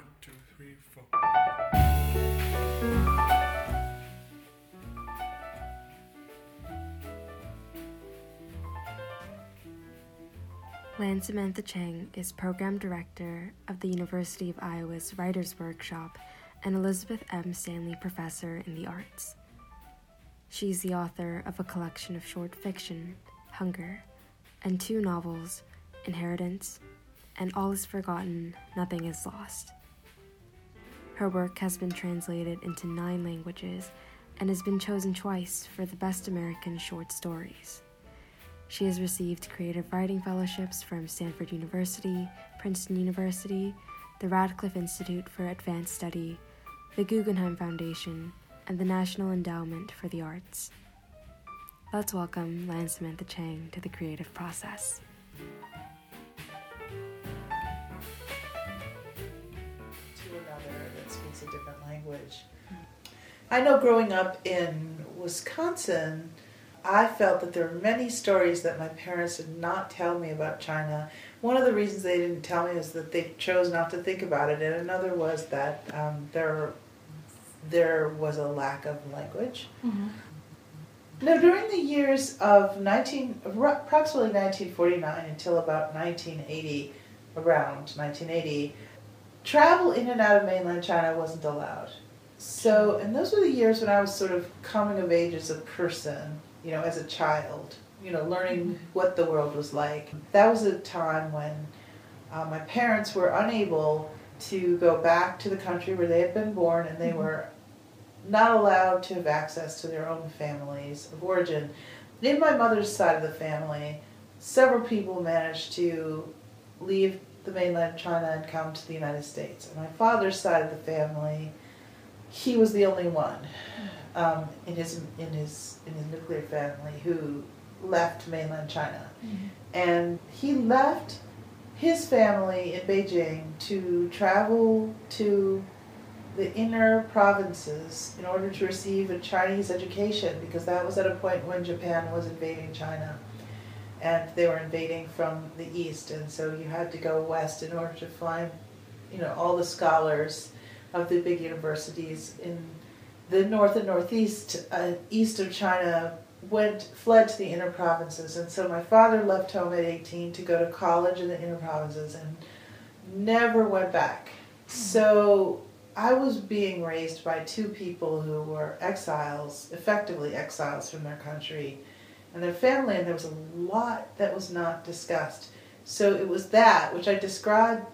One, two, three, four. Lan Samantha Chang is Program Director of the University of Iowa's Writers Workshop and Elizabeth M. Stanley Professor in the Arts. She is the author of a collection of short fiction, Hunger, and two novels, Inheritance and All is Forgotten, Nothing is Lost. Her work has been translated into nine languages and has been chosen twice for the Best American Short Stories. She has received creative writing fellowships from Stanford University, Princeton University, the Radcliffe Institute for Advanced Study, the Guggenheim Foundation, and the National Endowment for the Arts. Let's welcome Lan Samantha Chang to the creative process. Language. I know growing up in Wisconsin, I felt that there were many stories that my parents did not tell me about China. One of the reasons they didn't tell me is that they chose not to think about it, and another was that um, there there was a lack of language. Now, during the years of 19, approximately 1949 until about 1980, around 1980, travel in and out of mainland China wasn't allowed. So, and those were the years when I was sort of coming of age as a person, you know, as a child, you know, learning what the world was like. That was a time when uh, my parents were unable to go back to the country where they had been born and they were not allowed to have access to their own families of origin. In my mother's side of the family, several people managed to leave the mainland China and come to the United States. And my father's side of the family, he was the only one um, in his in his in his nuclear family who left mainland China, and he left his family in Beijing to travel to the inner provinces in order to receive a Chinese education because that was at a point when Japan was invading China and they were invading from the east and so you had to go west in order to find you know all the scholars of the big universities in the north and northeast uh, east of China went fled to the inner provinces. And so my father left home at 18 to go to college in the inner provinces and never went back. So I was being raised by two people who were exiles effectively exiles from their country and their family, and there was a lot that was not discussed. So it was that which I describe,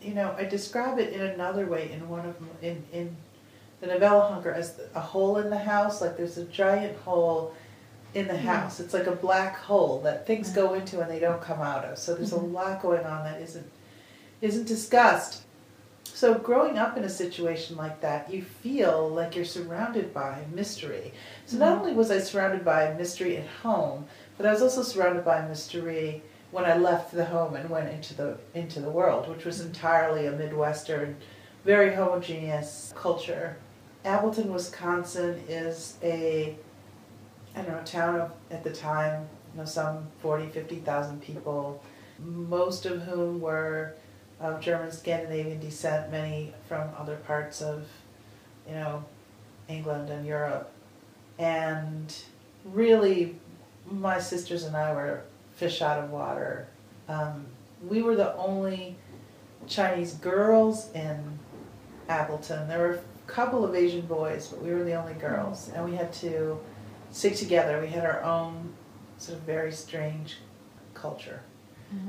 you know, I describe it in another way in one of in in the novella Hunger as a hole in the house. Like there's a giant hole in the mm-hmm. house. It's like a black hole that things go into and they don't come out of. So there's a mm-hmm. lot going on that isn't isn't discussed. So growing up in a situation like that, you feel like you're surrounded by mystery. So not mm-hmm. only was I surrounded by mystery at home, but I was also surrounded by mystery when I left the home and went into the into the world, which was entirely a Midwestern, very homogeneous culture. Appleton, Wisconsin is a I don't know, town of at the time, you know, some 40, 50,000 people, most of whom were of German Scandinavian descent, many from other parts of, you know, England and Europe. And really, my sisters and I were fish out of water. Um, we were the only Chinese girls in Appleton. There were a couple of Asian boys, but we were the only girls. And we had to stick together. We had our own sort of very strange culture.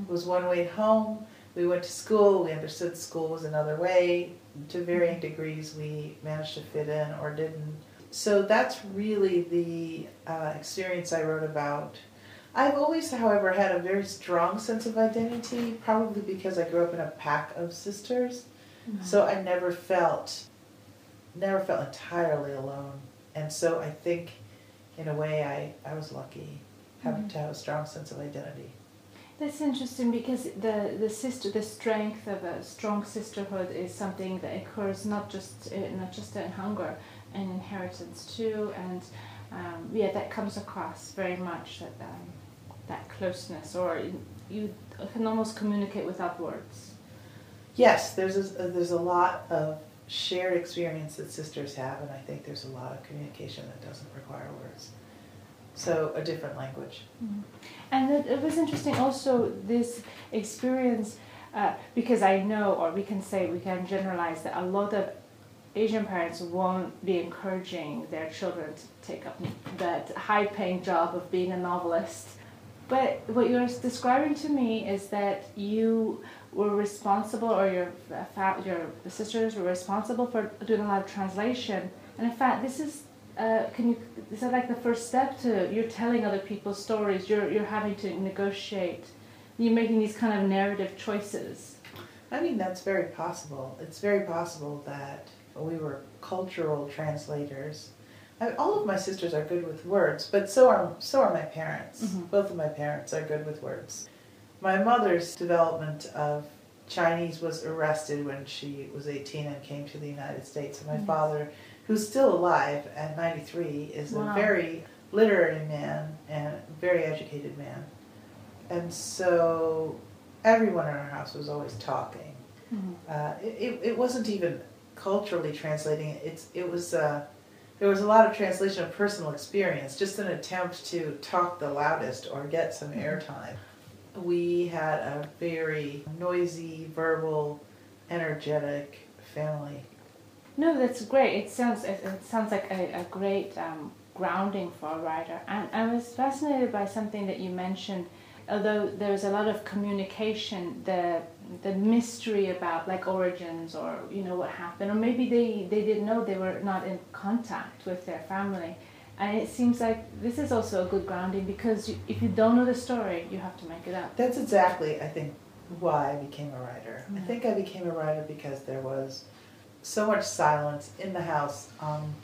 It was one way home. We went to school. We understood school was another way. To varying degrees, we managed to fit in or didn't. So that's really the uh, experience I wrote about. I've always, however, had a very strong sense of identity, probably because I grew up in a pack of sisters. So I never felt, never felt entirely alone. And so I think, in a way, I, I was lucky having to have a strong sense of identity. That's interesting because the the sister the strength of a strong sisterhood is something that occurs not just uh, not just in hunger and inheritance too, and um, yeah, that comes across very much that um, that closeness, or you can almost communicate without words. Yes, there's a, there's a lot of shared experience that sisters have, and I think there's a lot of communication that doesn't require words. So a different language. Mm-hmm. And it, it, was interesting also this experience uh, because I know, or we can say, we can generalize that a lot of Asian parents won't be encouraging their children to take up that high paying job of being a novelist. But what you're describing to me is that you were responsible, or your your sisters were responsible for doing a lot of translation. And in fact, this is uh, can you is that like the first step to you're telling other people's stories? You're you're having to negotiate. You're making these kind of narrative choices. I mean, that's very possible. It's very possible that we were cultural translators. I all of my sisters are good with words, but so are so are my parents. Mm-hmm. Both of my parents are good with words. My mother's development of Chinese was arrested when she was 18 and came to the United States. And my father, who's still alive at 93, is wow. a very literary man and very educated man. And so everyone in our house was always talking. Mm-hmm. Uh, it, it wasn't even culturally translating it. It's, it was, uh, there was a lot of translation of personal experience, just an attempt to talk the loudest or get some mm-hmm. airtime we had a very noisy, verbal, energetic family. No, that's great. It sounds it, it sounds like a, a great um, grounding for a writer. And I was fascinated by something that you mentioned. Although there's a lot of communication, the the mystery about like origins or you know what happened, or maybe they they didn't know they were not in contact with their family and it seems like this is also a good grounding because you, if you don't know the story, you have to make it up. That's exactly, I think, why I became a writer. I think I became a writer because there was so much silence in the house on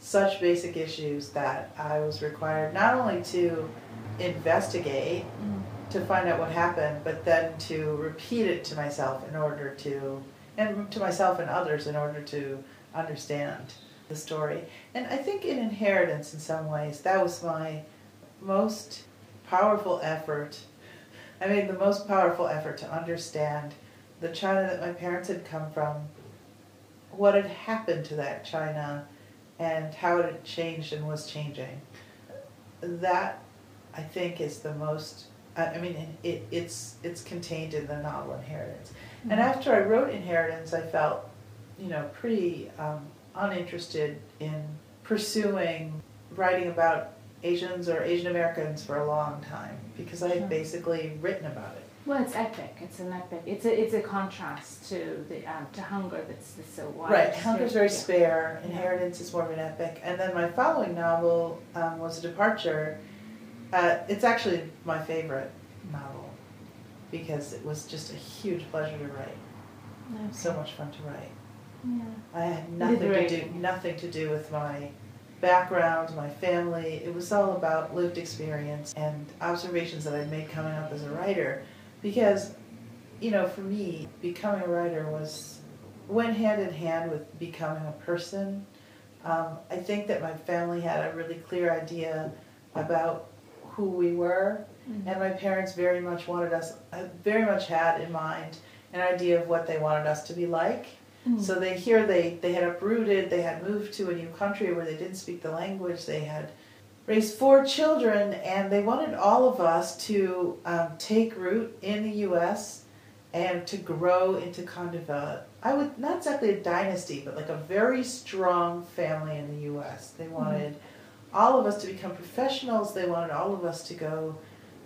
such basic issues that I was required not only to investigate to find out what happened, but then to repeat it to myself in order to, and to myself and others in order to understand the story. And I think in Inheritance, in some ways, that was my most powerful effort. I made the most powerful effort to understand the China that my parents had come from, what had happened to that China, and how it had changed and was changing. That, I think, is the most. I mean, it, it's it's contained in the novel Inheritance. Mm-hmm. And after I wrote Inheritance, I felt, you know, pretty um, uninterested in pursuing writing about Asians or Asian Americans for a long time because I had sure. basically written about it. Well, it's epic. It's an epic. It's a it's a contrast to the um, to Hunger that's, that's so wide. Right, Hunger's very spare. Inheritance yeah. is more of an epic, and then my following novel um, was a departure. Uh, it's actually my favorite novel because it was just a huge pleasure to write. Okay. So much fun to write. Yeah. I had nothing to do nothing to do with my background, my family. It was all about lived experience and observations that I'd made coming up as a writer. Because, you know, for me, becoming a writer was went hand in hand with becoming a person. Um, I think that my family had a really clear idea about who we were, mm-hmm. and my parents very much wanted us, very much had in mind an idea of what they wanted us to be like Mm. So they here they they had uprooted, they had moved to a new country where they didn't speak the language. They had raised four children, and they wanted all of us to um, take root in the U.S. and to grow into kind of a I would not exactly a dynasty, but like a very strong family in the U.S. They mm-hmm. wanted mm. all of us to become professionals. They wanted all of us to go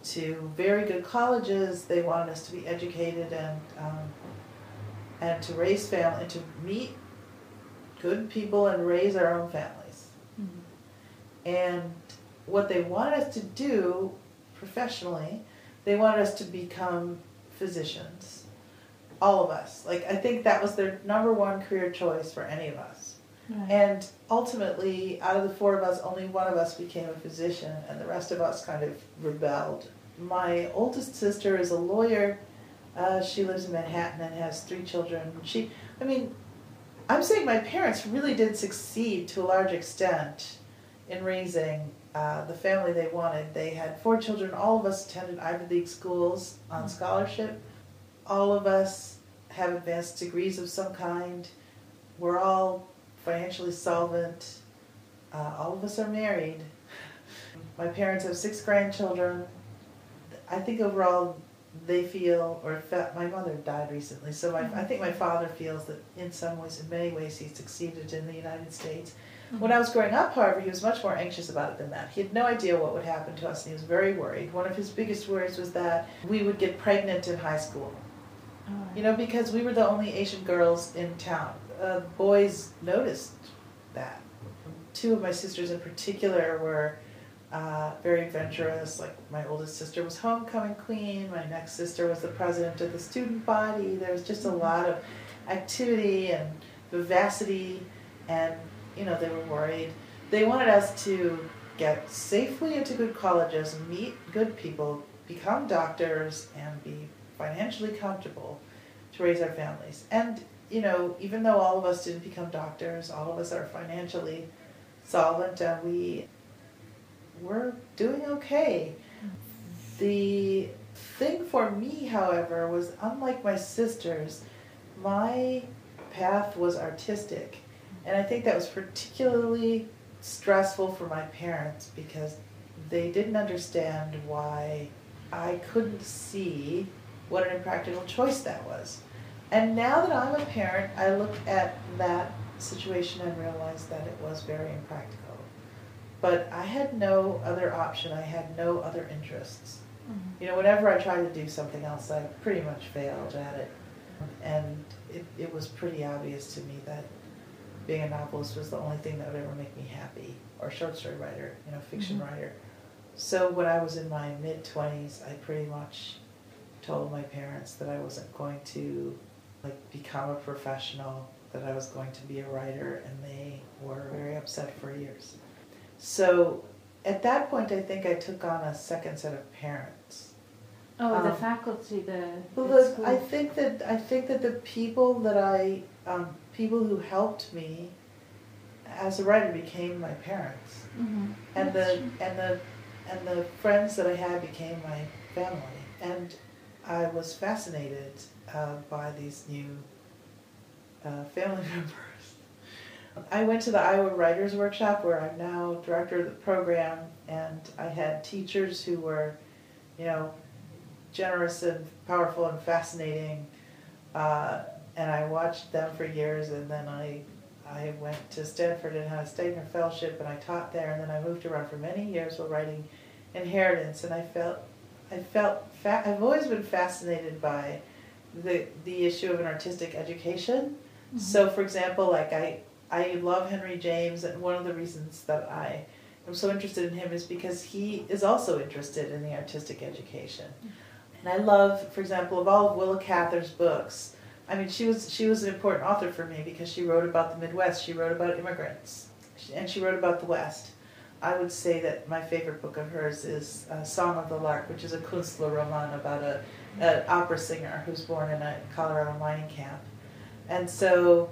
to very good colleges. They wanted us to be educated and um, and to raise family and to meet good people and raise our own families. Mm-hmm. And what they wanted us to do professionally, they wanted us to become physicians. All of us. Like I think that was their number one career choice for any of us. Right. And ultimately, out of the four of us, only one of us became a physician, and the rest of us kind of rebelled. My oldest sister is a lawyer uh, she lives in Manhattan and has three children. She, I mean, I'm saying my parents really did succeed to a large extent in raising uh, the family they wanted. They had four children. All of us attended Ivy League schools on mm. scholarship. All of us have advanced degrees of some kind. We're all financially solvent. Uh, all of us are married. My parents have six grandchildren. I think overall they feel, or fa- my mother died recently, so my, I think my father feels that in some ways, in many ways, he succeeded in the United States. When I was growing up, however, he was much more anxious about it than that. He had no idea what would happen to us, and he was very worried. One of his biggest worries was that we would get pregnant in high school. You know, because we were the only Asian girls in town. Uh, boys noticed that. Two of my sisters in particular were uh, very adventurous. Like my oldest sister was homecoming queen. My next sister was the president of the student body. There was just a lot of activity and vivacity, and you know they were worried. They wanted us to get safely into good colleges, meet good people, become doctors, and be financially comfortable to raise our families. And you know, even though all of us didn't become doctors, all of us are financially solvent, and we we're doing okay. The thing for me, however, was unlike my sisters, my path was artistic. And I think that was particularly stressful for my parents because they didn't understand why I couldn't see what an impractical choice that was. And now that I'm a parent, I look at that situation and realize that it was very impractical. But I had no other option, I had no other interests. Mm-hmm. You know, whenever I tried to do something else, I pretty much failed at it. And it, it was pretty obvious to me that being a novelist was the only thing that would ever make me happy, or short story writer, you know, fiction Mhm. writer. So when I was in my mid twenties, I pretty much told my parents that I wasn't going to like become a professional, that I was going to be a writer, and they were very upset for years. So at that point, I think I took on a second set of parents. Oh, the Um, faculty, the, Well, the the. I think that I think that the people that I um, people who helped me as a writer became my parents, Mhm. and That's the true. and the and the friends that I had became my family, and I was fascinated uh, by these new uh, family members. I went to the Iowa Writers Workshop where I'm now director of the program, and I had teachers who were, you know, generous and powerful and fascinating. Uh, and I watched them for years, and then I, I went to Stanford and had a Stegner Fellowship, and I taught there, and then I moved around for many years while writing Inheritance, and I felt, I felt, fa- I've always been fascinated by the the issue of an artistic education. Mhm. So, for example, like I, I love Henry James, and one of the reasons that I am so interested in him is because he is also interested in the artistic education. And I love, for example, of all of Willa Cather's books. I mean, she was she was an important author for me because she wrote about the Midwest. She wrote about immigrants, and she wrote about the West. I would say that my favorite book of hers is uh, Song of the Lark, which is a Kunstlerroman about a an opera singer who's born in a Colorado mining camp. And so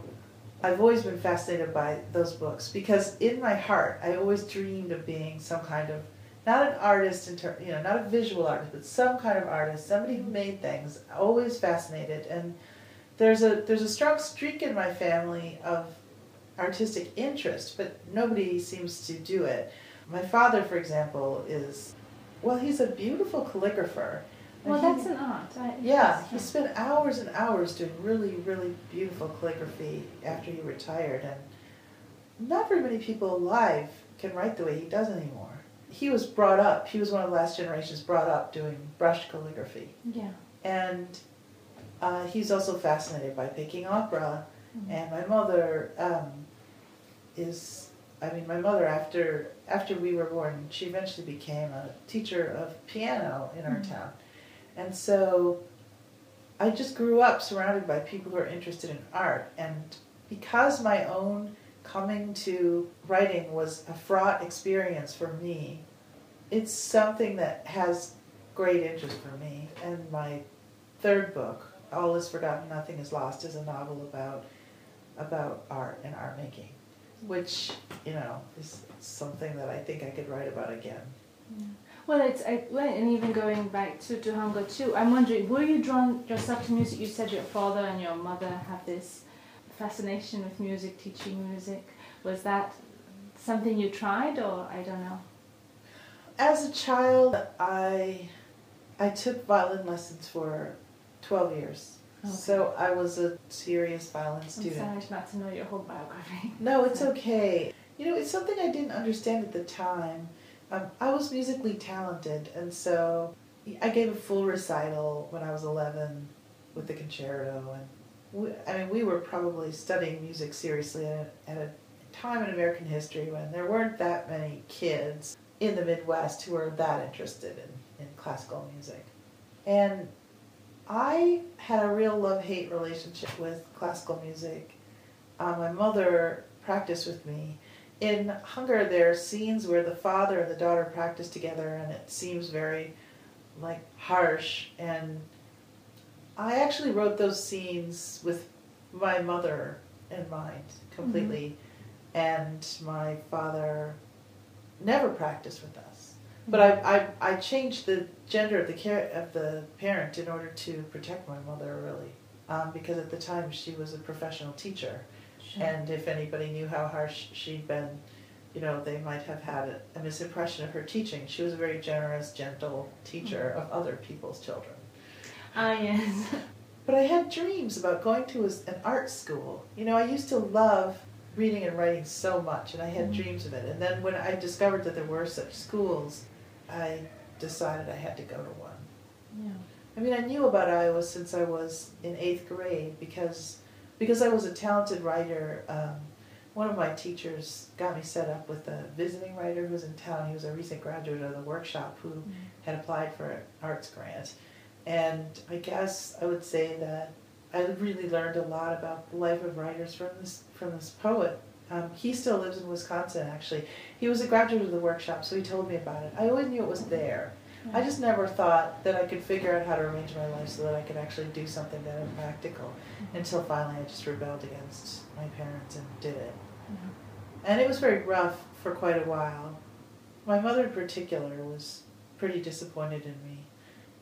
I've always been fascinated by those books because in my heart I always dreamed of being some kind of not an artist in ter- you know not a visual artist but some kind of artist somebody who made things always fascinated and there's a there's a strong streak in my family of artistic interest but nobody seems to do it my father for example is well he's a beautiful calligrapher Well, he- that's an art. I, yeah, he spent hours and hours doing really, really beautiful calligraphy after he retired, and not very many people alive can write the way he does anymore. He was brought up, he was one of the last generations brought up doing brush calligraphy, Yeah. and uh, he's also fascinated by Peking opera. Mhm. And my mother um, is, I mean, my mother after after we were born, she eventually became a teacher of piano in our Mhm. town, and so I just grew up surrounded by people who are interested in art, and because my own coming to writing was a fraught experience for me, it's something that has great interest for me. And my third book, All Is Forgotten, Nothing Is Lost, is a novel about about art and art making, which you know is something that I think I could write about again. Yeah. Well, it's I, and even going back to, to hunger too. I'm wondering, were you drawn yourself to music? You said your father and your mother have this fascination with music, teaching music. Was that something you tried, or I don't know? As a child, I I took violin lessons for twelve years. Okay. So I was a serious violin student. I'm sorry not to know your whole biography. No, it's okay. You know, it's something I didn't understand at the time. Um, I was musically talented, and so I gave a full recital when I was 11 with the concerto. And we, I mean, we were probably studying music seriously at a, at a time in American history when there weren't that many kids in the Midwest who were that interested in, in classical music. And I had a real love hate relationship with classical music. Uh, my mother practiced with me in Hunger, there are scenes where the father and the daughter practice together, and it seems very like harsh. And I actually wrote those scenes with my mother in mind completely, mm-hmm. and my father never practiced with us. But I, I, I changed the gender of the care of the parent in order to protect my mother really, um, because at the time she was a professional teacher, and if anybody knew how harsh she'd been, you know, they might have had a, a misimpression of her teaching. She was a very generous, gentle teacher of other people's children. Ah, yes. But I had dreams about going to an art school. You know, I used to love reading and writing so much, and I had mm-hmm. dreams of it. And then when I discovered that there were such schools, I decided I had to go to one. Yeah. I mean, I knew about Iowa since I was in eighth grade because because I was a talented writer, um, one of my teachers got me set up with a visiting writer who was in town. He was a recent graduate of the workshop who mm-hmm. had applied for an arts grant. And I guess I would say that I really learned a lot about the life of writers from this from this poet. Um, he still lives in Wisconsin, actually. He was a graduate of the workshop, so he told me about it. I always knew it was there. I just never thought that I could figure out how to arrange my life so that I could actually do something that was practical mm-hmm. until finally I just rebelled against my parents and did it. Mm-hmm. And it was very rough for quite a while. My mother, in particular, was pretty disappointed in me.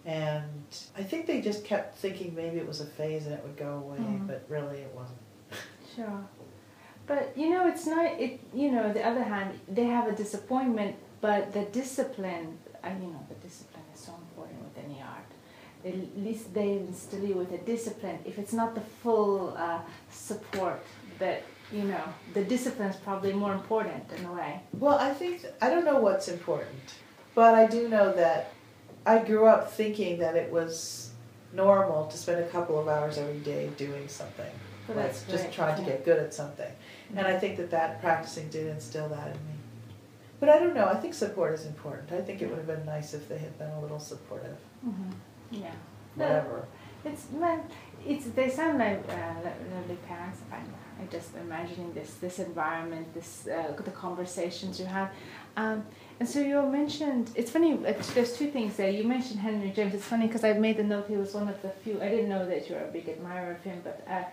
And I think they just kept thinking maybe it was a phase and it would go away, mm-hmm. but really it wasn't. Sure. But you know, it's not, it, you know, the other hand, they have a disappointment, but the discipline and you know the discipline is so important with any art. At least they instill you with a discipline. If it's not the full uh, support, that you know the discipline is probably more important in a way. Well, I think I don't know what's important, but I do know that I grew up thinking that it was normal to spend a couple of hours every day doing something. Well, like just trying to get good at something. Mm-hmm. And I think that that practicing did instill that in me. But I don't know. I think support is important. I think it would have been nice if they had been a little supportive. Mm-hmm. Yeah. Whatever. No, it's man. It's they sound like uh, lovely parents. I, I just imagining this this environment, this uh, the conversations you had. Um, and so you mentioned it's funny. Uh, there's two things there. You mentioned Henry James. It's funny because I made the note. He was one of the few. I didn't know that you were a big admirer of him, but uh,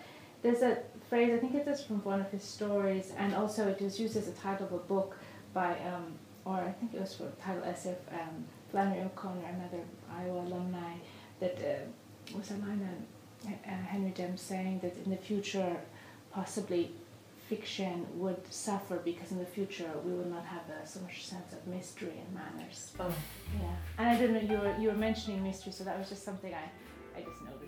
there's a phrase. I think it is from one of his stories, and also it was used as a title of a book by, um, or I think it was for title essay of um, Flannery O'Connor, another Iowa alumni, that uh, was a line on uh, Henry James saying that in the future, possibly fiction would suffer because in the future we will not have a, so much sense of mystery and manners. Oh. Yeah. And I don't know, you were, you were mentioning mystery, so that was just something I, I just noted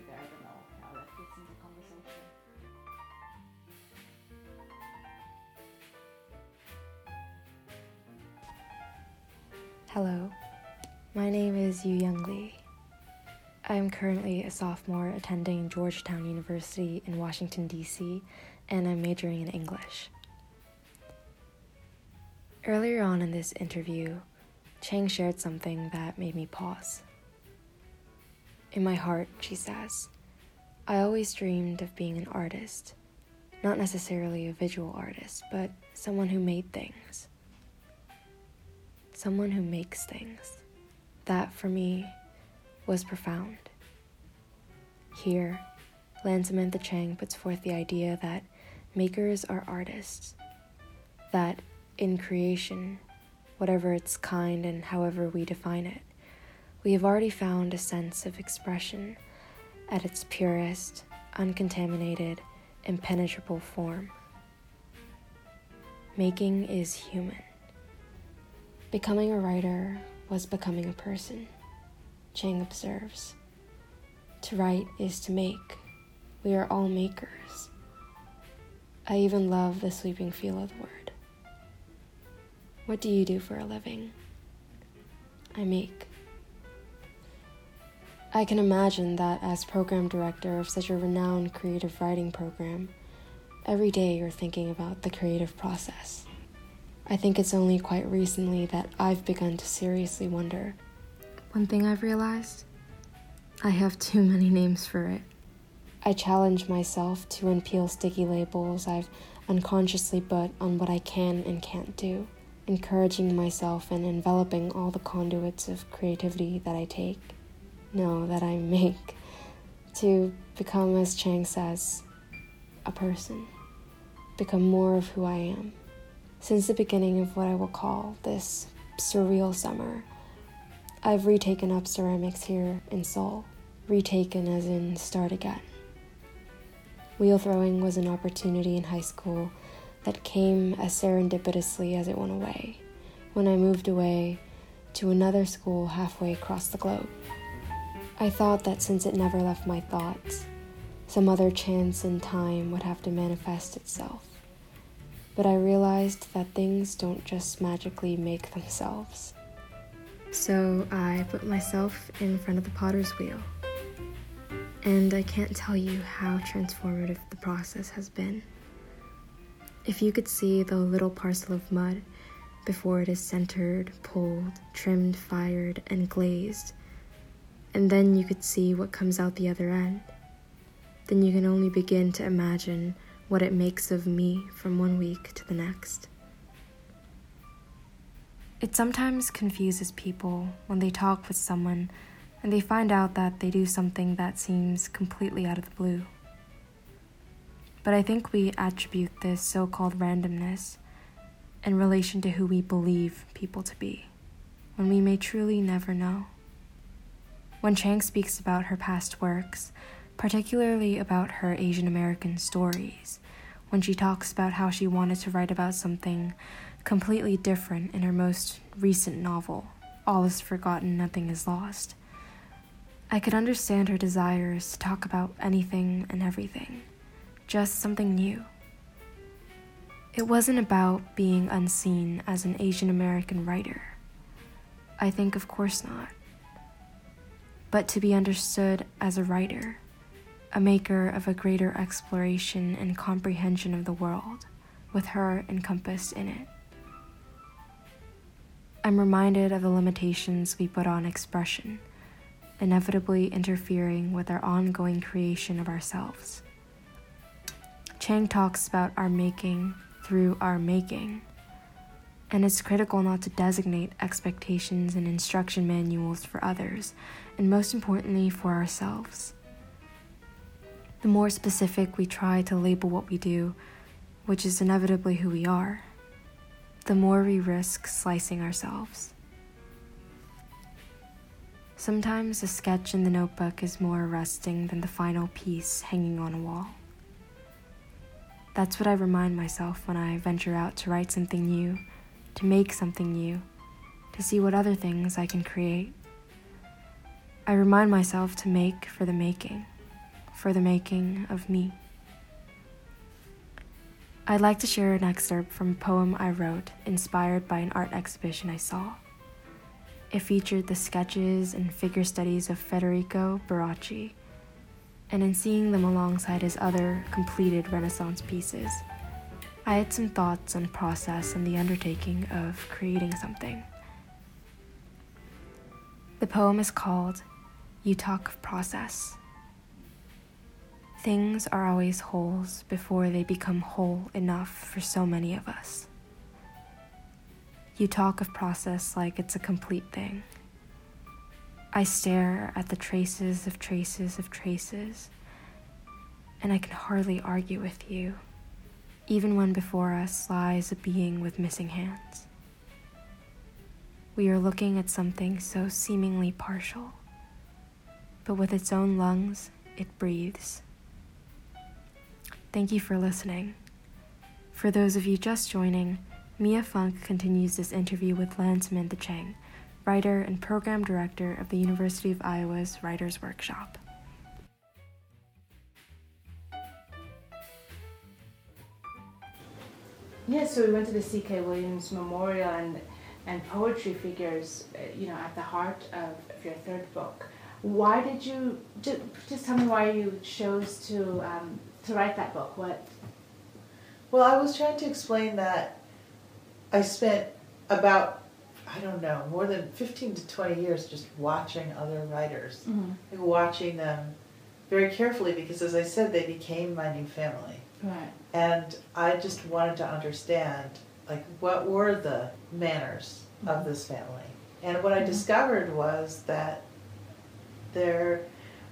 Hello, my name is Yu Young Lee. I am currently a sophomore attending Georgetown University in Washington, D.C., and I'm majoring in English. Earlier on in this interview, Chang shared something that made me pause. In my heart, she says, I always dreamed of being an artist, not necessarily a visual artist, but someone who made things someone who makes things. That, for me, was profound. Here, Lan Samantha Chang puts forth the idea that makers are artists, that in creation, whatever its kind and however we define it, we have already found a sense of expression at its purest, uncontaminated, impenetrable form. Making is human. Becoming a writer was becoming a person, Chang observes. To write is to make. We are all makers. I even love the sweeping feel of the word. What do you do for a living? I make. I can imagine that as program director of such a renowned creative writing program, every day you're thinking about the creative process. I think it's only quite recently that I've begun to seriously wonder. One thing I've realized I have too many names for it. I challenge myself to unpeel sticky labels I've unconsciously put on what I can and can't do, encouraging myself and enveloping all the conduits of creativity that I take, no, that I make, to become, as Chang says, a person, become more of who I am. Since the beginning of what I will call this surreal summer, I've retaken up ceramics here in Seoul, retaken as in start again. Wheel throwing was an opportunity in high school that came as serendipitously as it went away when I moved away to another school halfway across the globe. I thought that since it never left my thoughts, some other chance in time would have to manifest itself. But I realized that things don't just magically make themselves. So I put myself in front of the potter's wheel. And I can't tell you how transformative the process has been. If you could see the little parcel of mud before it is centered, pulled, trimmed, fired, and glazed, and then you could see what comes out the other end, then you can only begin to imagine what it makes of me from one week to the next. It sometimes confuses people when they talk with someone and they find out that they do something that seems completely out of the blue. But I think we attribute this so called randomness in relation to who we believe people to be, when we may truly never know. When Chang speaks about her past works, particularly about her Asian American stories, when she talks about how she wanted to write about something completely different in her most recent novel, All is Forgotten, Nothing is Lost. I could understand her desires to talk about anything and everything, just something new. It wasn't about being unseen as an Asian American writer. I think, of course not. But to be understood as a writer, a maker of a greater exploration and comprehension of the world, with her encompassed in it. I'm reminded of the limitations we put on expression, inevitably interfering with our ongoing creation of ourselves. Chang talks about our making through our making, and it's critical not to designate expectations and instruction manuals for others, and most importantly, for ourselves. The more specific we try to label what we do, which is inevitably who we are, the more we risk slicing ourselves. Sometimes a sketch in the notebook is more arresting than the final piece hanging on a wall. That's what I remind myself when I venture out to write something new, to make something new, to see what other things I can create. I remind myself to make for the making, for the making of me. I'd like to share an excerpt from a poem I wrote inspired by an art exhibition I saw. It featured the sketches and figure studies of Federico Barocci, and in seeing them alongside his other completed Renaissance pieces, I had some thoughts on process and the undertaking of creating something. The poem is called You Talk of Process. Things are always wholes before they become whole enough for so many of us. You talk of process like it's a complete thing. I stare at the traces of traces of traces, and I can hardly argue with you, even when before us lies a being with missing hands. we are looking at something so seemingly partial. But with its own lungs, it breathes. Thank you for listening. For those of you just joining, Mia Funk continues this interview with Lan Samantha Chang, writer and program director of the University of Iowa's Writers Workshop. Yeah, so we went to the C.K. Williams Memorial and and poetry figures, uh, you know, at the heart of, of your third book. Why did you just, just tell me why you chose to um, to write that book? What? Well, I was trying to explain that I spent about I don't know more than fifteen to twenty years just watching other writers, Mm-hmm. like watching them very carefully because, as I said, they became my new family. Right. and I just wanted to understand like what were the manners of this family. And what I Mhm. discovered was that there,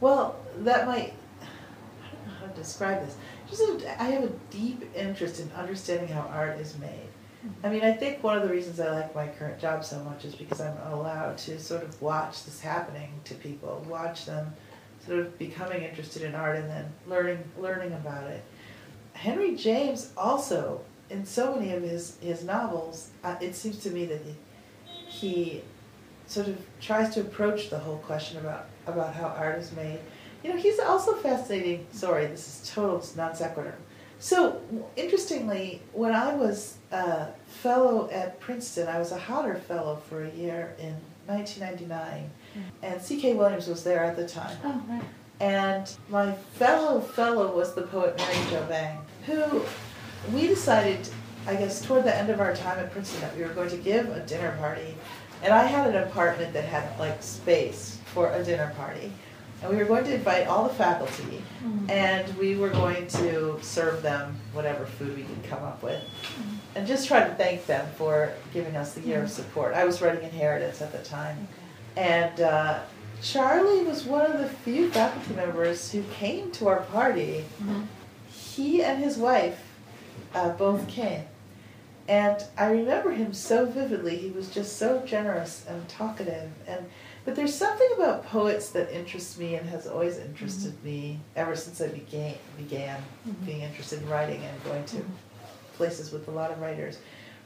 well, that might I don't know how to describe this. Just a, I have a deep interest in understanding how art is made. I mean, I think one of the reasons I like my current job so much is because I'm allowed to sort of watch this happening to people, watch them sort of becoming interested in art and then learning learning about it. Henry James also, in so many of his, his novels, uh, it seems to me that he, he sort of tries to approach the whole question about, about how art is made. You know, he's also fascinating. Sorry, this is total non sequitur. So, interestingly, when I was a fellow at Princeton, I was a Hodder Fellow for a year in 1999, hmm. and C.K. Williams was there at the time. Oh, right. And my fellow fellow was the poet Mary Jo Bang, who we decided, I guess, toward the end of our time at Princeton that we were going to give a dinner party. And I had an apartment that had like space for a dinner party. And we were going to invite all the faculty, Mhm. and we were going to serve them whatever food we could come up with, Mhm. and just try to thank them for giving us the year of Mhm. support. I was writing Inheritance at the time. Okay. And uh, Charlie was one of the few faculty members who came to our party. Mhm. He and his wife uh, both came. And I remember him so vividly. He was just so generous and talkative. And but there's something about poets that interests me and has always interested me ever since I began began Mhm. being interested in writing and going to Mhm. places with a lot of writers.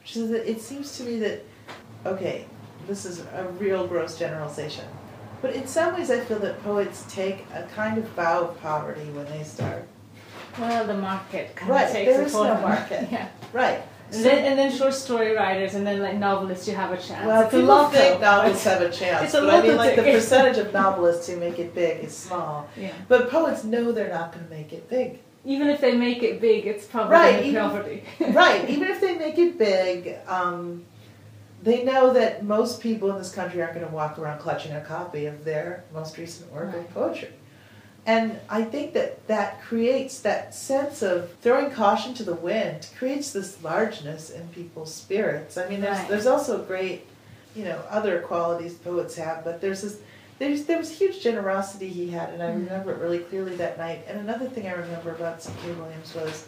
Which is that it seems to me that okay, this is a real gross generalization. But in some ways I feel that poets take a kind of bow of poverty when they start. Well, the market kind Right, of takes there is no market. yeah. Right. And then, and then short story writers, and then like novelists, you have a chance. Well, it's a people think novelists have a chance, It's a but I mean, like the percentage of novelists who make it big is small. Yeah. But poets know they're not going to make it big. Even if they make it big, it's probably Right, even- poverty. right. Even if they make it big, um, they know that most people in this country aren't going to walk around clutching a copy of their most recent work Right. of poetry. And I think that that creates that sense of throwing caution to the wind, creates this largeness in people's spirits. I mean, there's Right. there's also great, you know, other qualities poets have, but there's this there's there was huge generosity he had, and I Mm. remember it really clearly that night. And another thing I remember about C.K. Williams was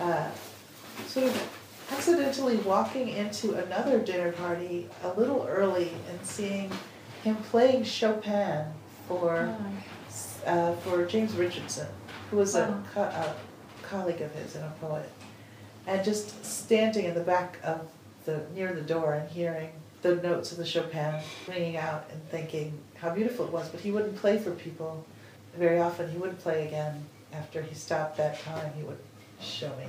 uh, sort of accidentally walking into another dinner party a little early and seeing him playing Chopin for uh, for James Richardson, who was a, co- a colleague of his and a poet, and just standing in the back of the near the door and hearing the notes of the Chopin ringing out and thinking how beautiful it was. But he wouldn't play for people very often. He wouldn't play again after he stopped that time. He would show me.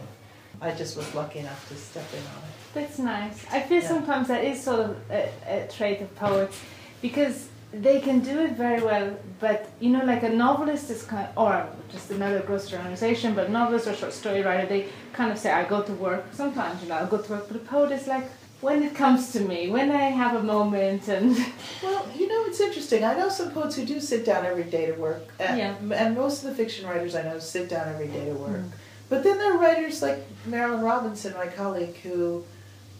I just was lucky enough to step in on it. That's nice. I feel Yeah. sometimes that is sort of a, a trait of poets because they can do it very well, but you know, like a novelist is kind of, or just another gross generalization, but novelist or short story writer, they kind of say, I go to work. Sometimes, you know, I go to work, but a poet is like, when it comes to me, when I have a moment and. Well, you know, it's interesting. I know some poets who do sit down every day to work. And, Yeah. and most of the fiction writers I know sit down every day to work. Mm. But then there are writers like Marilynne Robinson, my colleague, who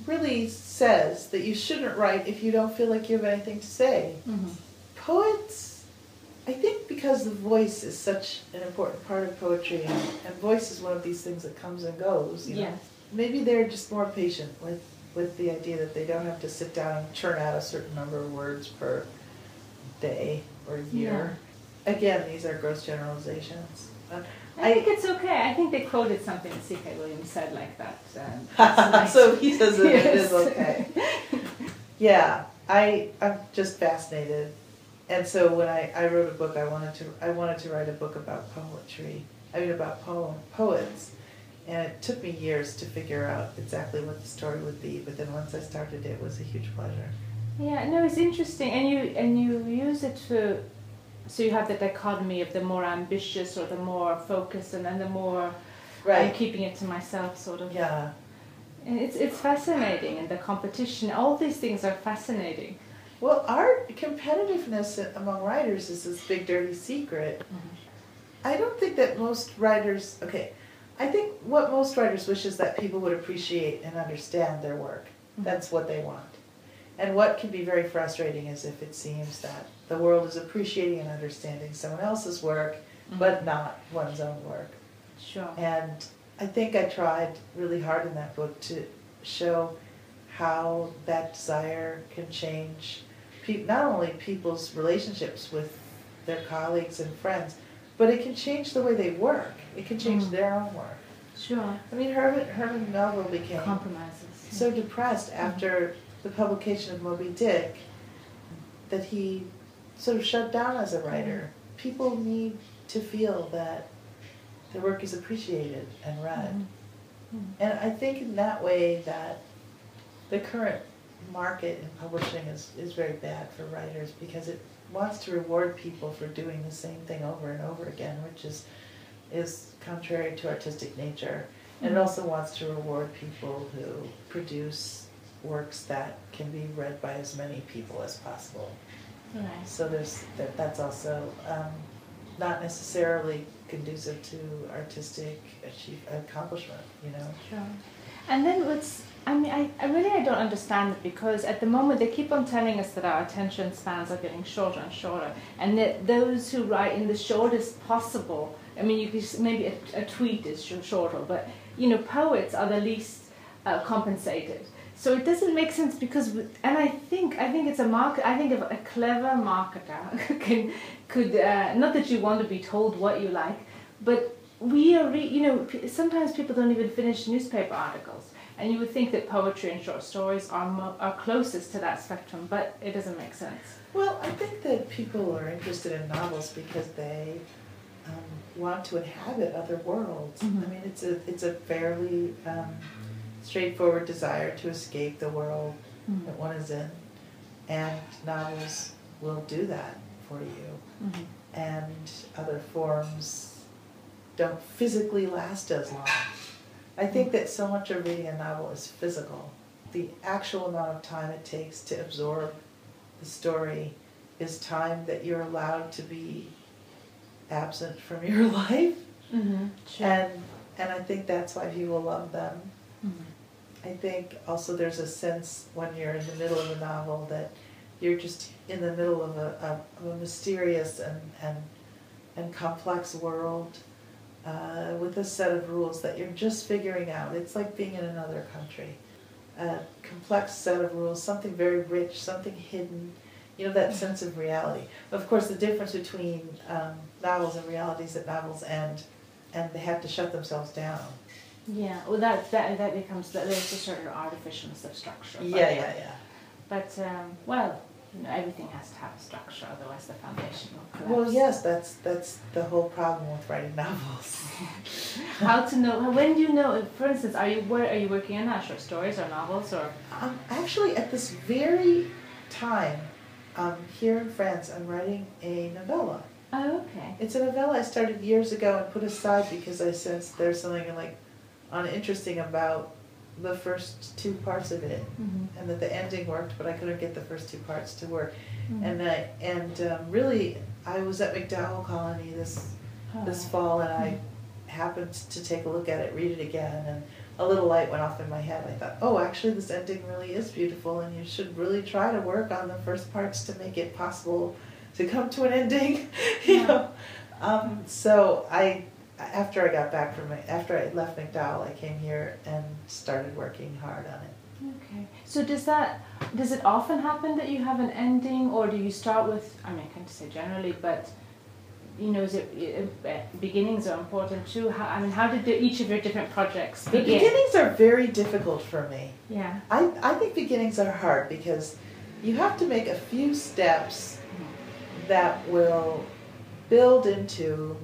really says that you shouldn't write if you don't feel like you have anything to say. Poets, I think because the voice is such an important part of poetry, and, and voice is one of these things that comes and goes. You know? Yes. Maybe they're just more patient with with the idea that they don't have to sit down and churn out a certain number of words per day or year. Again, these are gross generalizations. Uh, I, think it's okay. I think they quoted something C.K. Williams said like that. Um, so he says that it is okay. Yeah, I I'm just fascinated, and so when I, I wrote a book, I wanted to I wanted to write a book about poetry. I mean about poem poets, and it took me years to figure out exactly what the story would be. But then once I started, it was a huge pleasure. Yeah, no, it's interesting, and you and you use it to, so you have the dichotomy of the more ambitious or the more focused, and then the more I'm keeping it to myself sort of. Yeah. And it's it's fascinating, and the competition, all these things are fascinating. Well, our competitiveness among writers is this big dirty secret. Mm-hmm. I don't think that most writers, okay, I think what most writers wish is that people would appreciate and understand their work. Mm-hmm. That's what they want. And what can be very frustrating is if it seems that the world is appreciating and understanding someone else's work, but not one's own work. Sure. And I think I tried really hard in that book to show how that desire can change pe- not only people's relationships with their colleagues and friends, but it can change the way they work. It can change Mm. their own work. Sure. I mean, Herman, Herman Melville became Compromises. so depressed after the publication of Moby Dick that he sort of shut down as a writer. People need to feel that their work is appreciated and read. Mhm. And I think in that way that the current market in publishing is, is very bad for writers because it wants to reward people for doing the same thing over and over again, which is is contrary to artistic nature. And it Mhm. also wants to reward people who produce works that can be read by as many people as possible. Right. So there's that that's also um, not necessarily conducive to artistic achieve, accomplishment, you know. Sure. And then what's I mean, I, I really I don't understand it because at the moment they keep on telling us that our attention spans are getting shorter and shorter, and that those who write in the shortest possible. I mean, you could maybe a, a tweet is sh- shorter, but you know, poets are the least uh, compensated. So it doesn't make sense because, and I think I think it's a market. I think a clever marketer can could uh, not that you want to be told what you like, but we are re- you know p- sometimes people don't even finish newspaper articles and you would think that poetry and short stories are mo- are closest to that spectrum but it doesn't make sense Well, I think that people are interested in novels because they um, want to inhabit other worlds. Mhm. I mean, it's a it's a fairly um, straightforward desire to escape the world that one is in, and novels will do that for you. Mhm. And other forms don't physically last as long. I think that so much of reading a novel is physical. The actual amount of time it takes to absorb the story is time that you're allowed to be absent from your life. Mm-hmm. Sure. And and I think that's why people love them. I think also there's a sense when you're in the middle of a novel that you're just in the middle of a, of a mysterious and, and, and complex world uh, with a set of rules that you're just figuring out. It's like being in another country. A complex set of rules, something very rich, something hidden, you know, that sense of reality. Of course, the difference between um, novels and realities that novels end and they have to shut themselves down. Yeah well that that that becomes that there's a certain artificialness of structure Yeah, yeah, yeah. but um, well you know, everything has to have a structure otherwise the foundation will collapse Well, yes, that's that's the whole problem with writing novels. how to know when do you know for instance are you where are you working on now short stories or novels or Um, actually, at this very time, um, here in France, I'm writing a novella. oh okay It's a novella I started years ago and put aside because I sensed there's something in like uninteresting about the first two parts of it, mm-hmm. and that the ending worked, but I couldn't get the first two parts to work. Mm-hmm. And I and um, really, I was at MacDowell Colony this this fall and I happened to take a look at it, read it again, and a little light went off in my head. I thought, oh, actually, this ending really is beautiful, and you should really try to work on the first parts to make it possible to come to an ending. you Yeah. know, um, so I, after I got back from my, after I left MacDowell, I came here and started working hard on it. Okay. So does that does it often happen that you have an ending, or do you start with? I mean, I can't say generally, but you know, is it, uh, beginnings are important too. How, I mean, how did the, each of your different projects begin? The beginnings are very difficult for me. Yeah. I, I think beginnings are hard because you have to make a few steps that will build into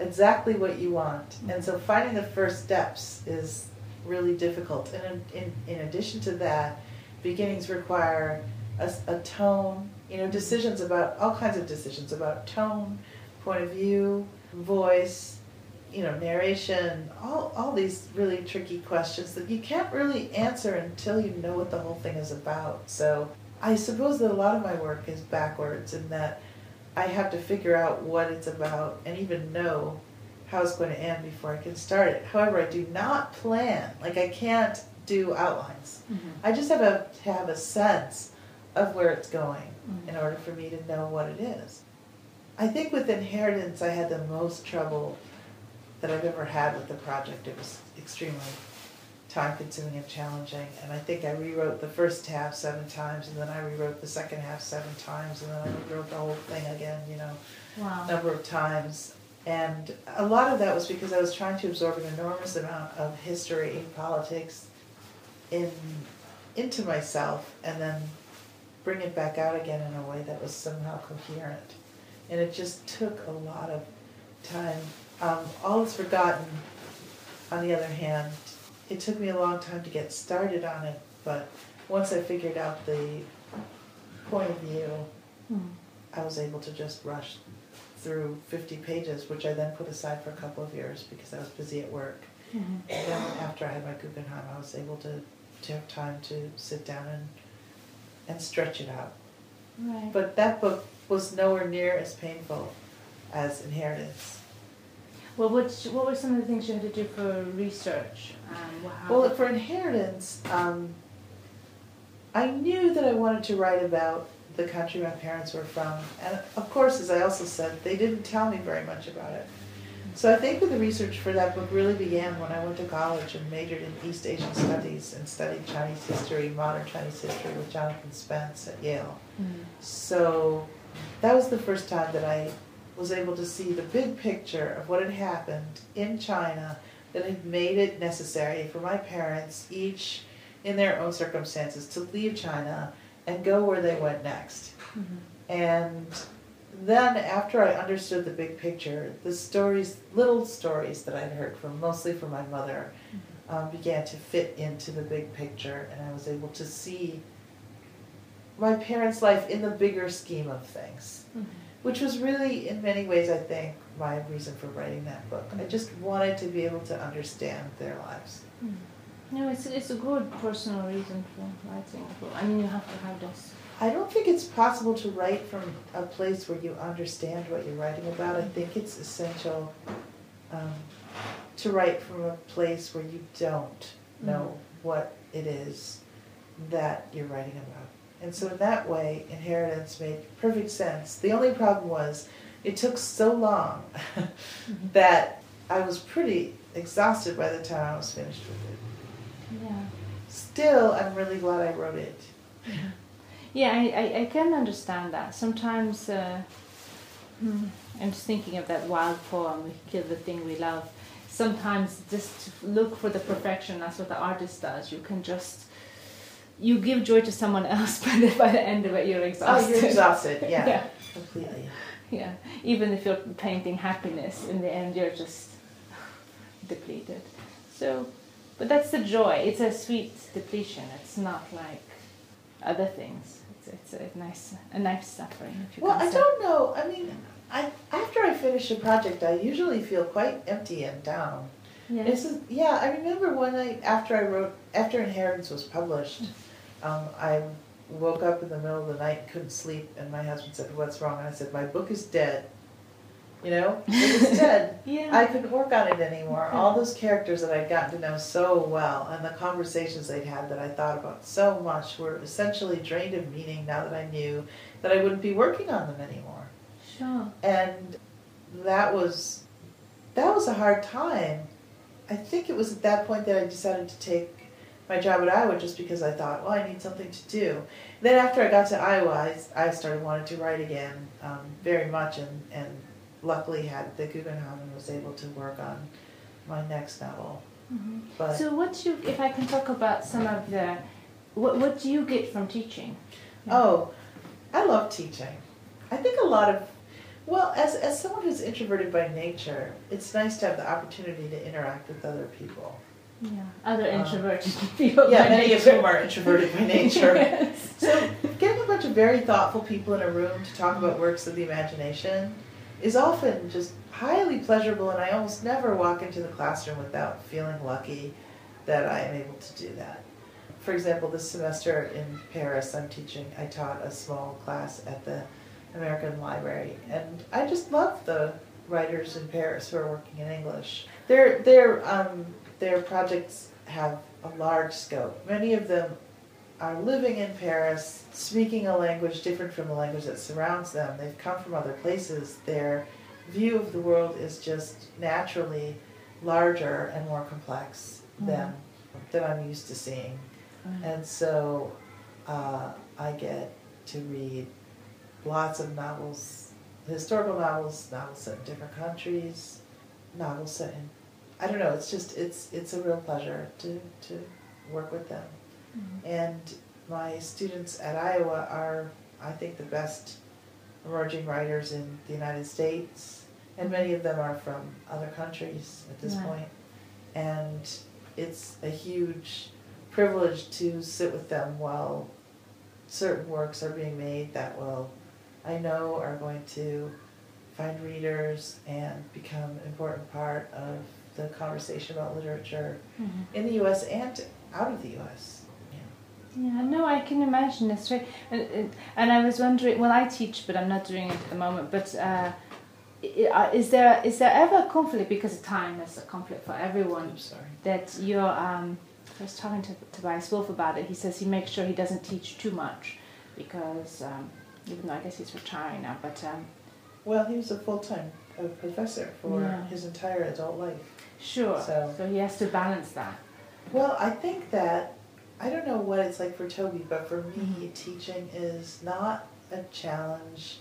exactly what you want. And so finding the first steps is really difficult. And in, in, in addition to that, beginnings require a, a tone, you know, decisions about all kinds of decisions about tone, point of view, voice, you know, narration, all, all these really tricky questions that you can't really answer until you know what the whole thing is about. So I suppose that a lot of my work is backwards in that I have to figure out what it's about and even know how it's going to end before I can start it. However, I do not plan. Like I can't do outlines. Mm-hmm. I just have a, to have a sense of where it's going mm-hmm. in order for me to know what it is. I think with Inheritance, I had the most trouble that I've ever had with the project. It was extremely time consuming and challenging. And I think I rewrote the first half seven times, and then I rewrote the second half seven times, and then I rewrote the whole thing again, you know, wow. number of times. And a lot of that was because I was trying to absorb an enormous amount of history, and politics, in into myself, and then bring it back out again in a way that was somehow coherent. And it just took a lot of time. Um, all is forgotten, on the other hand, it took me a long time to get started on it, but once I figured out the point of view, mm. I was able to just rush through 50 pages, which I then put aside for a couple of years because I was busy at work. Mm-hmm. And then after I had my Guggenheim, I was able to, to have time to sit down and and stretch it out. Right. But that book was nowhere near as painful as Inheritance. Well, what what were some of the things you had to do for research? Um, well, for Inheritance, um, I knew that I wanted to write about the country my parents were from, and of course, as I also said, they didn't tell me very much about it. So I think the research for that book really began when I went to college and majored in East Asian Studies and studied Chinese history, modern Chinese history with Jonathan Spence at Yale. Mm. So that was the first time that I was able to see the big picture of what had happened in China that had made it necessary for my parents, each in their own circumstances, to leave China and go where they went next. Mm-hmm. And then after I understood the big picture, the stories, little stories that I'd heard from, mostly from my mother, mm-hmm. um, began to fit into the big picture, and I was able to see my parents' life in the bigger scheme of things, mm-hmm. Which was really, in many ways, I think, my reason for writing that book. I just wanted to be able to understand their lives. Mm-hmm. No, it's, it's a good personal reason for writing a book. I mean, you have to have this I don't think it's possible to write from a place where you understand what you're writing about. I think it's essential um, to write from a place where you don't know mm. what it is that you're writing about. And so in that way, Inheritance made perfect sense. The only problem was it took so long that I was pretty exhausted by the time I was finished with it. Yeah. Still, I'm really glad I wrote it. Yeah, I, I, I can understand that. Sometimes uh, hmm, I'm just thinking of that Wilde poem, We Kill the Thing We Love. Sometimes just look for the perfection, that's what the artist does. You can just, you give joy to someone else, but by the end of it, you're exhausted. Oh, you're exhausted, yeah. yeah. Completely. Yeah, even if you're painting happiness, in the end, you're just depleted. So, but that's the joy. It's a sweet depletion. It's not like other things it's a nice a nice suffering. well, I don't know. I mean, I after I finish a project, I usually feel quite empty and down. Yeah. This is, yeah, I remember one night after I wrote after Inheritance was published, um, I woke up in the middle of the night and couldn't sleep, and my husband said, "What's wrong?" And I said, "My book is dead." You know, it was dead. yeah. I couldn't work on it anymore. All those characters that I'd gotten to know so well and the conversations they'd had that I thought about so much were essentially drained of meaning now that I knew that I wouldn't be working on them anymore. Sure. And that was that was a hard time. I think it was at that point that I decided to take my job at Iowa just because I thought, well, I need something to do. Then after I got to Iowa, I, I started wanting to write again um, very much, and, and luckily had the Guggenheim and was able to work on my next novel. Mhm. But So what you, if I can talk about some of the, what, what do you get from teaching? oh, I love teaching. I think a lot of well, as as someone who's introverted by nature, it's nice to have the opportunity to interact with other people. Yeah. Other Um, introverted people. Yeah, by many of whom are introverted by nature. Yes. So, getting a bunch of very thoughtful people in a room to talk about works of the imagination is often just highly pleasurable, and I almost never walk into the classroom without feeling lucky that I am able to do that. For example, this semester in Paris, I'm teaching, I taught a small class at the American Library, and I just love the writers in Paris who are working in English. Their, their, um, their projects have a large scope. Many of them are living in Paris, speaking a language different from the language that surrounds them. They've come from other places. Their view of the world is just naturally larger and more complex than than I'm used to seeing. And so uh, I get to read lots of novels, historical novels, novels set in different countries, novels set in I don't know, it's just it's it's a real pleasure to, to work with them. Mhm. And my students at Iowa are, I think, the best emerging writers in the United States, and many of them are from other countries at this Yeah. point. And it's a huge privilege to sit with them while certain works are being made that will, I know, are going to find readers and become an important part of the conversation about literature Mhm. in the U.S. and out of the U.S. Yeah, no, I can imagine this. right. And, and- I was wondering, well, I teach, but I'm not doing it at the moment. But uh, is there is there ever a conflict because of time is a conflict for everyone? I'm sorry. That you're. Um, I was talking to Tobias Wolff about it. He says he makes sure he doesn't teach too much because um, even though I guess he's retiring now, but um, Well, he was a full-time uh, professor for Yeah. his entire adult life. Sure. So- so he has to balance that. Well, I think that I don't know what it's like for Toby, but for me, Mhm. teaching is not a challenge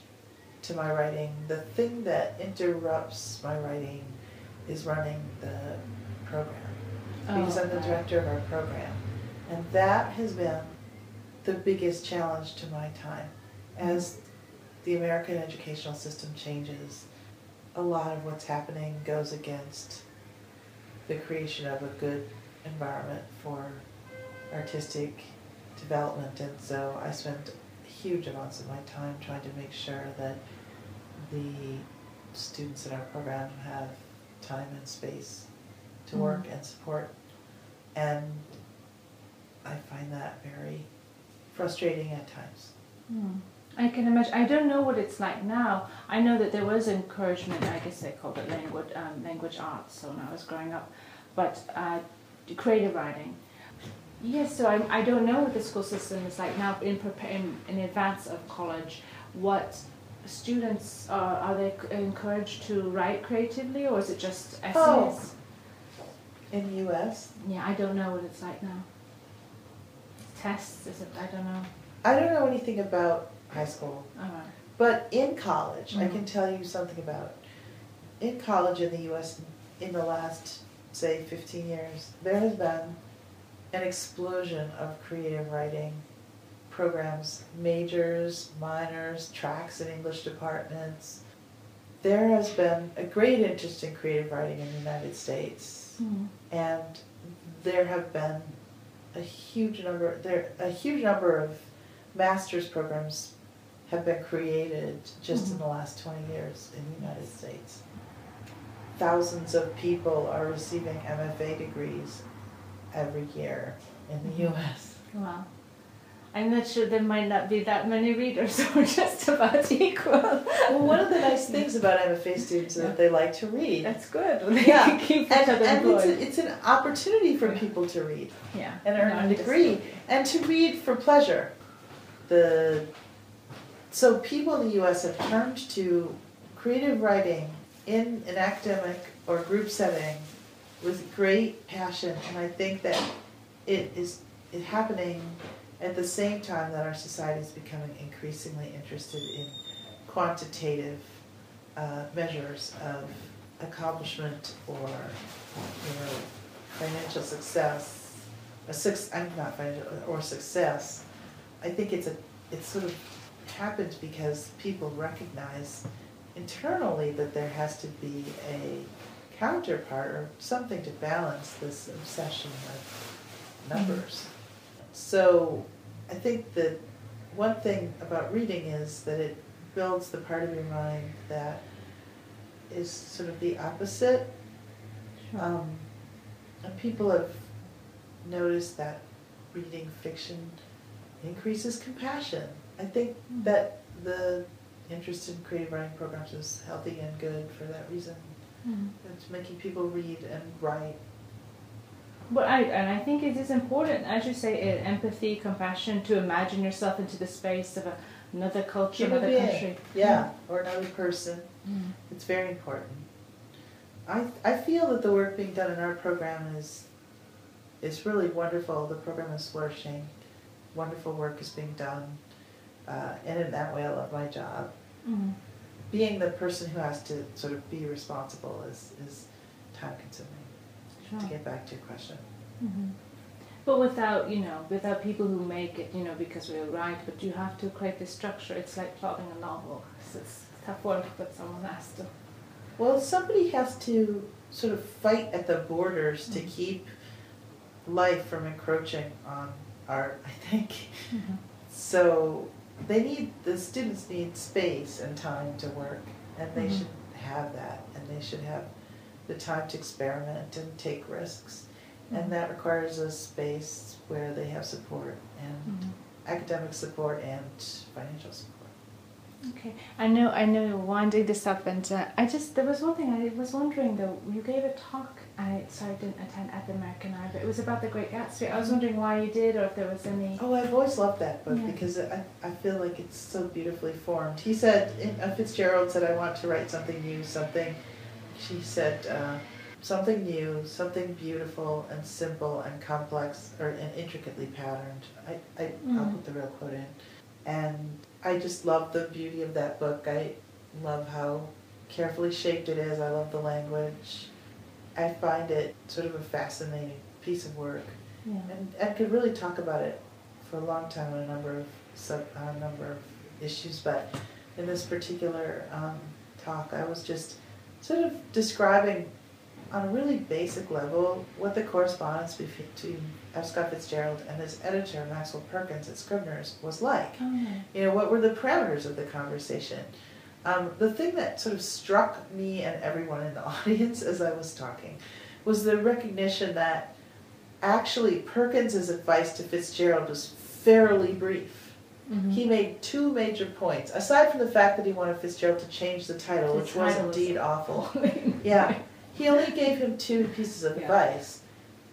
to my writing. The thing that interrupts my writing is running the program because I'm the Oh, director of our program, and that has been the biggest challenge to my time. As the American educational system changes, a lot of what's happening goes against the creation of a good environment for artistic development, and so I spend huge amounts of my time trying to make sure that the students in our program have time and space to work and support. And I find that very frustrating at times. Hmm. I can imagine. I don't know what it's like now. I know that there was encouragement. I guess they called it language um, language arts. So when I was growing up, but uh, creative writing. Yes. So I, I don't know what the school system is like now in in, in advance of college. What students are are they encouraged to write creatively or is it just essays? Oh. In the US, Yeah, I don't know what it's like now. Tests is it? I don't know. I don't know anything about high school, right. but in college, I Mhm. can tell you something about. In college in the US, in the last, say, 15 years, there has been an explosion of creative writing programs, majors, minors, tracks in English departments. There has been a great interest in creative writing in the United States. Hmm. and there have been a huge number there a huge number of master's programs have been created just in Mhm. the last 20 years in the United States. Thousands of people are receiving MFA degrees every year in the Mhm. US. Wow. I'm not sure there might not be that many readers or just about equal. Well, one of the nice things about MFA students is that they like to read. That's good. They Yeah, keep And, and it's, a, it's an opportunity for people to read. yeah. and earn No, a degree and to read for pleasure. The so people in the U.S. have turned to creative writing in an academic or group setting with great passion, and I think that it is it happening at the same time that our society is becoming increasingly interested in quantitative uh, measures of accomplishment or you know financial success, a six I'm not financial or success. I think it's a it's sort of happened because people recognize internally that there has to be a counterpart or something to balance this obsession with numbers. So I think that one thing about reading is that it builds the part of your mind that is sort of the opposite. Um, and people have noticed that reading fiction increases compassion. I think Mm. that the interest in creative writing programs is healthy and good for that reason. Mhm. It's making people read and write. But I and I think it is important, as you say, uh, empathy, compassion, to imagine yourself into the space of a, another culture, another being. country. Yeah, or another person. Mm. It's very important. I, I feel that the work being done in our program is is really wonderful. The program is flourishing. Wonderful work is being done. Uh, and in that way, I love my job. Mm. Being the person who has to sort of be responsible is, is time consuming. Sure. To get back to your question. hmm But without, you know, without people who make it, you know, because we write, but you have to create the structure. It's like plotting a novel. It's, it's tough work, but someone has to. Well, somebody has to sort of fight at the borders to Mhm. keep life from encroaching on art, I think. Mm-hmm. So they need, the students need space and time to work, and they Mhm. should have that, and they should have the time to experiment and take risks. Mhm. And that requires a space where they have support and Mhm. academic support and financial support. Okay, I know, I know you're winding this up, and uh, I just there was one thing I was wondering though. You gave a talk. I sorry, I didn't attend at the American Eye, but it was about the Great Gatsby. I was wondering why you did, or if there was any. Oh, I've always loved that book Yeah. because I, I feel like it's so beautifully formed. He said, uh, Fitzgerald said, I want to write something new, something, she said, uh, something new, something beautiful and simple and complex or and intricately patterned. I, I, I'll Mm. put the real quote in. And I just love the beauty of that book. I love how carefully shaped it is. I love the language. I find it sort of a fascinating piece of work. Yeah. And I could really talk about it for a long time on a number of sub, on a number of issues, but in this particular um, talk, I was just sort of describing on a really basic level what the correspondence between F. Scott Fitzgerald and his editor Maxwell Perkins at Scribner's was like. Oh, You know, what were the parameters of the conversation? Um, the thing that sort of struck me and everyone in the audience as I was talking was the recognition that actually Perkins's advice to Fitzgerald was fairly brief. Mhm. He made two major points, aside from the fact that he wanted Fitzgerald to change the title, which was title was- indeed awful. Yeah, he only gave him two pieces of Yeah. advice,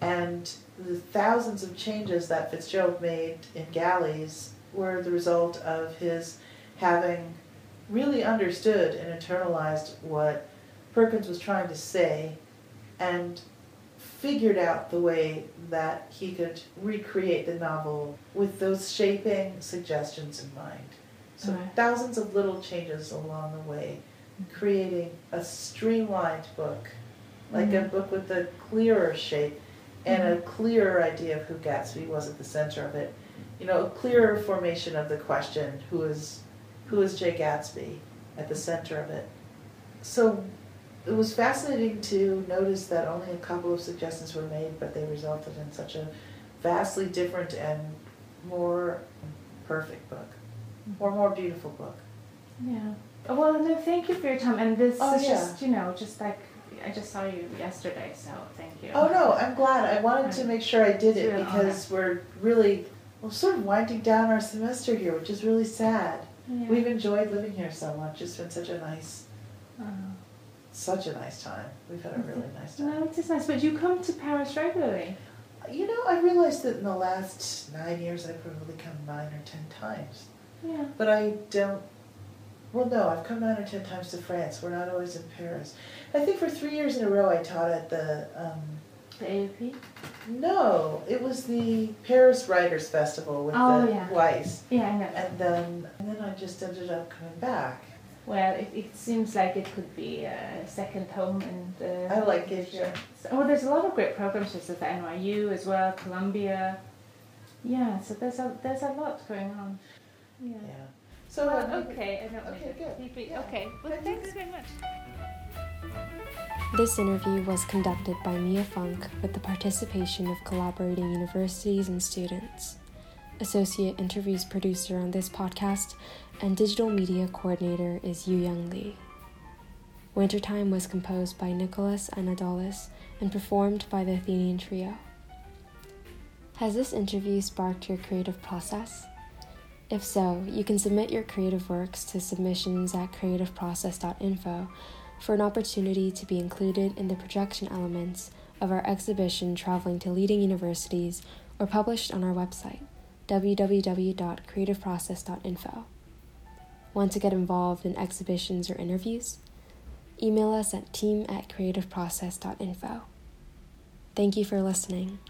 and the thousands of changes that Fitzgerald made in galleys were the result of his having really understood and internalized what Perkins was trying to say, and figured out the way that he could recreate the novel with those shaping suggestions in mind. So Right. thousands of little changes along the way, creating a streamlined book, like a Mhm. book with a clearer shape and a Mhm. clearer idea of who Gatsby was at the center of it. You know, a clearer formation of the question, who is who is Jay Gatsby at the center of it. So it was fascinating to notice that only a couple of suggestions were made, but they resulted in such a vastly different and more perfect book, or more beautiful book. Yeah. Oh, Well, no, thank you for your time. And this Oh, is yeah. just, you know, just like I just saw you yesterday, so thank you. Oh no, I'm glad. I wanted to make sure I did it because we're really, we're sort of winding down our semester here, which is really sad. Yeah. We've enjoyed living here so much. It's been such a nice, Oh. such a nice time. We've had a really nice time. No, it is nice. But you come to Paris regularly. You know, I realized that in the last nine years I've probably come nine or ten times. Yeah. But I don't, well, no, I've come nine or ten times to France. We're not always in Paris. I think for three years in a row I taught at the um, The AUP? No, it was the Paris Writers Festival with Oh, the yeah. Weiss. Yeah, I know. And then, and then I just ended up coming back. Well, it, it seems like it could be a second home and uh, I like it. Sure. Oh, there's a lot of great programs just at the NYU as well, Columbia. Yeah, so there's a there's a lot going on. Yeah. Yeah. So Well, uh, okay, I don't Okay, good. Yeah. Okay, well, Thank thanks very much. This interview was conducted by Mia Funk with the participation of collaborating universities and students. Associate interviews producer on this podcast and digital media coordinator is Yu Young Lee. Wintertime was composed by Nicholas Anadolus and performed by the Athenian Trio. Has this interview sparked your creative process? If so, you can submit your creative works to submissions at creativeprocess.info for an opportunity to be included in the projection elements of our exhibition traveling to leading universities or published on our website, www.creativeprocess.info. Want to get involved in exhibitions or interviews? Email us at team at creativeprocess.info. Thank you for listening.